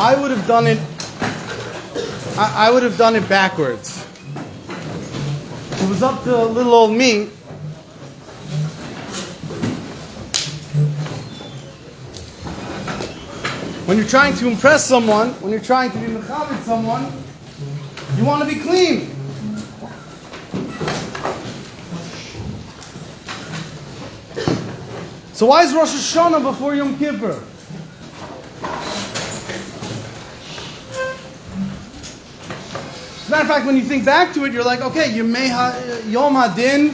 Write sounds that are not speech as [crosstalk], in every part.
I would have done it. I, I would have done it backwards. It was up to little old me. When you're trying to impress someone, when you're trying to be mechabit someone, you want to be clean. So why is Rosh Hashanah before Yom Kippur? As a matter of fact, when you think back to it, you're like, okay, Yomei ha- Yom Hadin,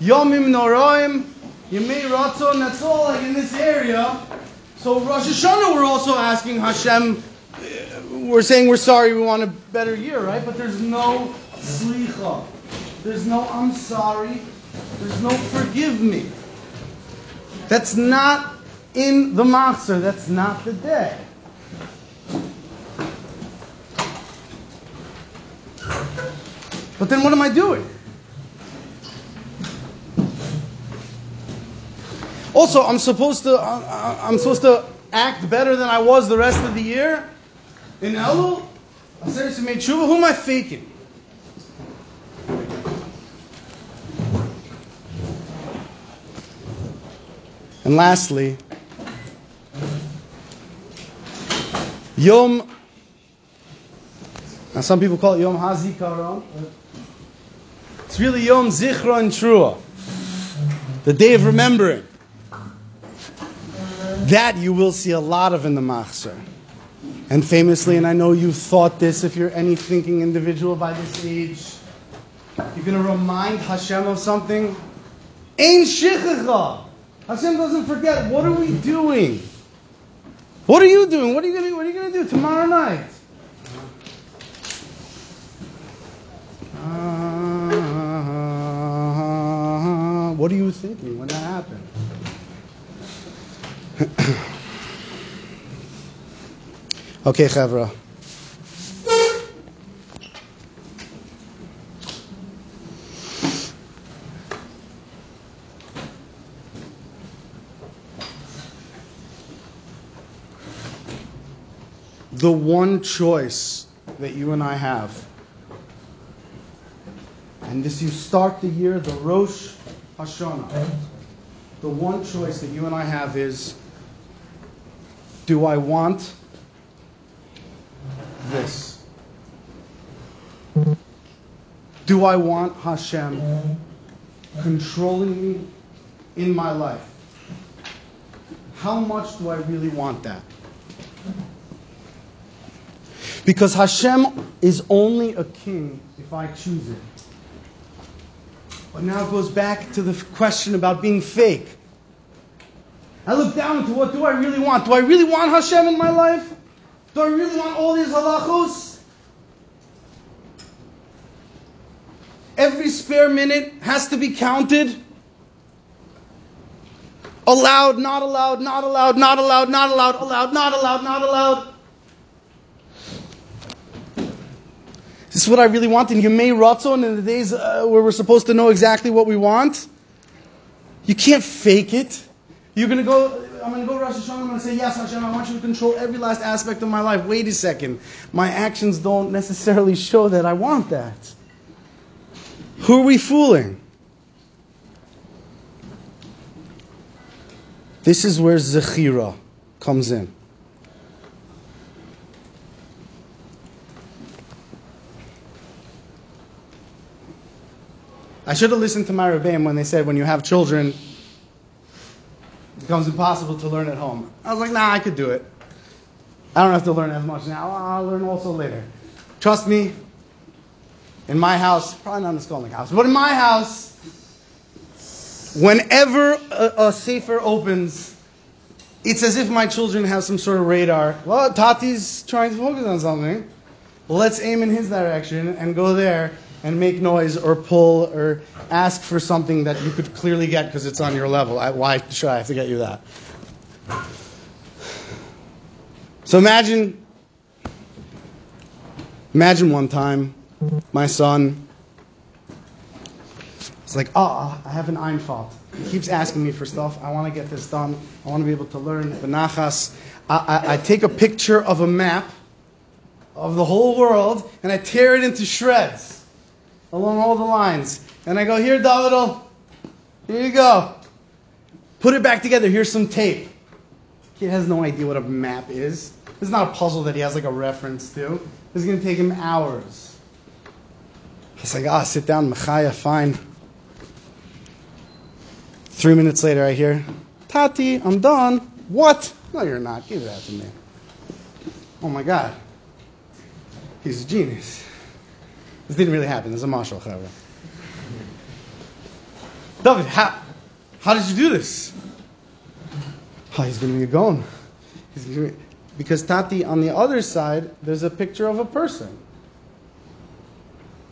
Yomim Noraim, Yomei Ratzon, that's all like in this area. So Rosh Hashanah, we're also asking Hashem, uh, we're saying we're sorry, we want a better year, right? But there's no slicha. There's no I'm sorry. There's no forgive me. That's not in the Machzor. That's not the day. But then what am I doing? Also, I'm supposed to I'm supposed to act better than I was the rest of the year. In Elul, I to made tshuva. Who am I faking? And lastly, Yom. Now, some people call it Yom HaZikaron. It's really Yom Zichron Trua, the day of remembering. That you will see a lot of in the Machzor. And famously, and I know you've thought this if you're any thinking individual by this age, you're going to remind Hashem of something. Ein shichacha. Hashem doesn't forget. What are we doing? What are you doing? What are you going to What are you going to do tomorrow night? Uh, what are you thinking when that happened? [clears throat] okay, Chevra. The one choice that you and I have, and this you start the year, the Rosh Hashanah. The one choice that you and I have is do I want this? Do I want Hashem controlling me in my life? How much do I really want that? Because Hashem is only a king if I choose it. But now it goes back to the question about being fake. I look down into what do I really want? Do I really want Hashem in my life? Do I really want all these halachos? Every spare minute has to be counted. Allowed, not allowed, not allowed, not allowed, not allowed, allowed, not allowed, not allowed. This is what I really want in Yemei Ratzon in the days uh, where we're supposed to know exactly what we want. You can't fake it. You're going to go, I'm going to go Rosh Hashanah, I'm going to say, yes, Hashem, I want you to control every last aspect of my life. Wait a second. My actions don't necessarily show that I want that. Who are we fooling? This is where Zechira comes in. I should have listened to my Rebbeim when they said when you have children, it becomes impossible to learn at home. I was like, nah, I could do it. I don't have to learn as much now. I'll learn also later. Trust me, in my house, probably not in the Skolnick house, but in my house, whenever a, a sefer opens, it's as if my children have some sort of radar. Well, Tati's trying to focus on something. Let's aim in his direction and go there and make noise or pull or ask for something that you could clearly get because it's on your level. I, why should I have to get you that? So imagine, imagine one time, my son is like, ah, oh, I have an Einfalt. He keeps asking me for stuff. I want to get this done. I want to be able to learn the nachas. I, I, I take a picture of a map of the whole world and I tear it into shreds along all the lines. And I go, here, David, here you go. Put it back together. Here's some tape. Kid has no idea what a map is. It's not a puzzle that he has like a reference to. It's going to take him hours. He's like, ah, sit down, Machaya, fine. Three minutes later, I hear, Tati, I'm done. What? No, you're not. Give that to me. Oh my God. He's a genius. This didn't really happen. There's a mashal, however. David, how, how did you do this? Oh, he's to be a gone. Be, because Tati, on the other side, there's a picture of a person.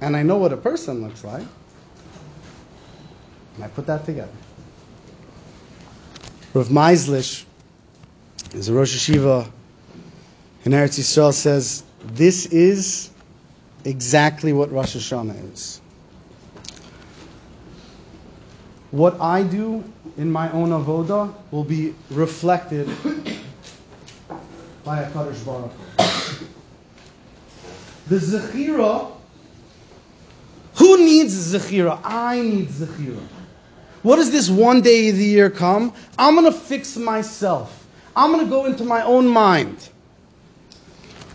And I know what a person looks like. And I put that together. Rav Meislish is a Rosh Yeshiva in Eretz Yisrael says, this is exactly what Rosh Hashanah is. What I do in my own avoda will be reflected by a Kadosh Baruch The Zechira, who needs Zechira? I need Zechira. What does this one day of the year come? I'm going to fix myself. I'm going to go into my own mind.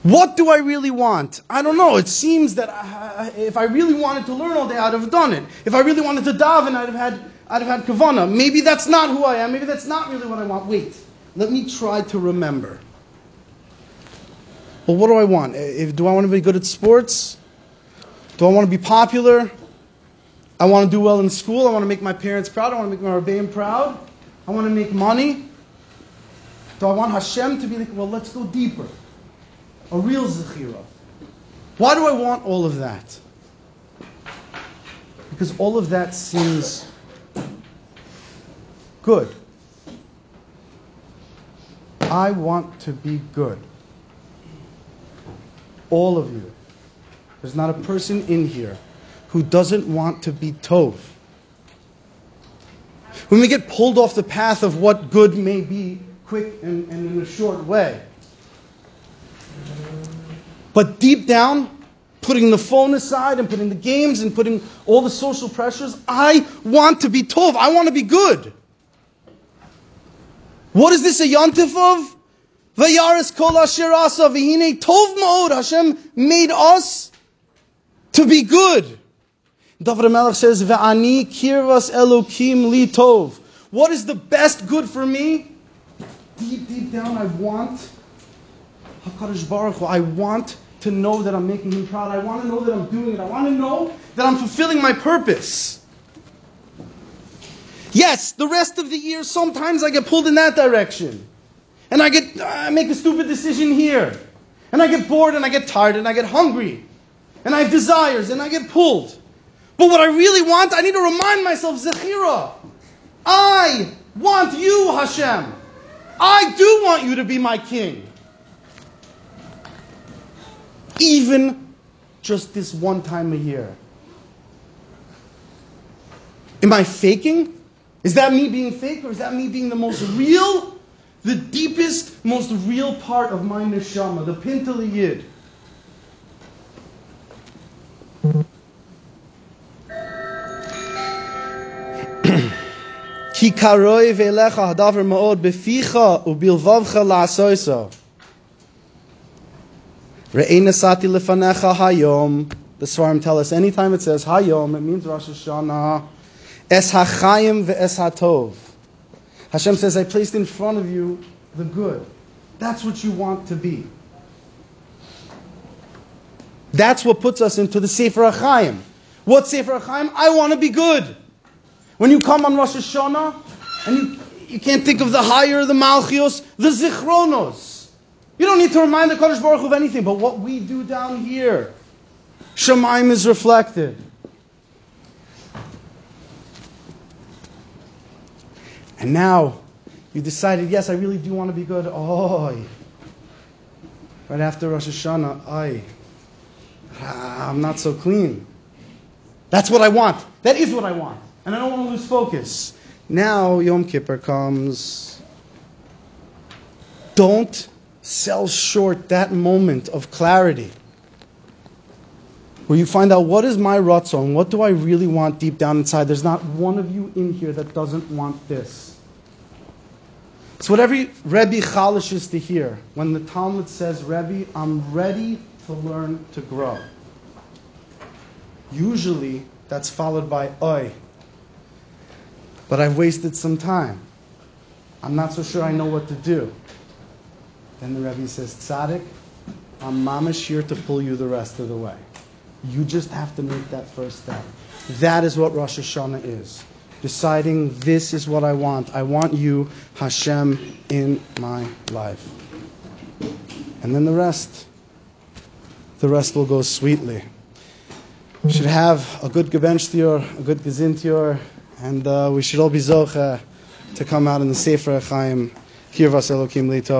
What do I really want? I don't know. It seems that I, if I really wanted to learn all day, I'd have done it. If I really wanted to daven, I'd have had, I'd have had kavana. Maybe that's not who I am. Maybe that's not really what I want. Wait, let me try to remember. Well, what do I want? If, do I want to be good at sports? Do I want to be popular? I want to do well in school. I want to make my parents proud. I want to make my Rebbeim proud. I want to make money. Do I want Hashem to be like, well, let's go deeper? A real Zechira. Why do I want all of that? Because all of that seems good. I want to be good. All of you. There's not a person in here who doesn't want to be Tov. When we get pulled off the path of what good may be, quick and, and in a short way. But deep down, putting the phone aside and putting the games and putting all the social pressures, I want to be Tov. I want to be good. What is this a yontif of? Vayaris kol asher asa tov ma'od. Hashem made us to be good. David Melech says, Ve'ani kirvas elokim li tov. What is the best good for me? Deep, deep down, I want HaKadosh Baruch Hu. I want to know that I'm making Him proud. I want to know that I'm doing it. I want to know that I'm fulfilling my purpose. Yes, the rest of the year, sometimes I get pulled in that direction. And I get, I make a stupid decision here. And I get bored and I get tired and I get hungry. And I have desires and I get pulled. But what I really want, I need to remind myself, Zechira. I want you, Hashem. I do want you to be my king even just this one time a year? Am I faking? Is that me being fake or is that me being the most real, the deepest, most real part of my neshama, the Pintele Yid? Re'enasati lefanecha hayom. The Svarim tell us anytime it says hayom, it means Rosh Hashanah. Es hachayim ve'es hatov. Hashem says, I placed in front of you the good. That's what you want to be. That's what puts us into the Sefer HaChaim. What Sefer HaChaim? I want to be good. When you come on Rosh Hashanah, and you, you can't think of the higher, the Malchios, the Zichronos. You don't need to remind the Kodesh Baruch of anything, but what we do down here, Shemaim is reflected. And now, you decided, yes, I really do want to be good. Oh, right after Rosh Hashanah, I, ah, I'm not so clean. That's what I want. That is what I want. And I don't want to lose focus. Now Yom Kippur comes. Don't sell short that moment of clarity. where you find out what is my ratzon, what do I really want deep down inside. There's not one of you in here that doesn't want this. It's what every Rebbe Chalish is to hear. When the talmid says, Rebbe, I'm ready to learn to grow. Usually, that's followed by oi. But I've wasted some time. I'm not so sure I know what to do. Then the Rebbe says, Tzaddik, I'm mamish here to pull you the rest of the way. You just have to make that first step. That is what Rosh Hashanah is. Deciding this is what I want. I want you, Hashem, in my life. And then the rest, the rest will go sweetly. We should have a good Gebenchtior, a good Gezintior, and uh, we should all be Zocha to come out in the Sefer Chaim, Kirvas Elokim Lito.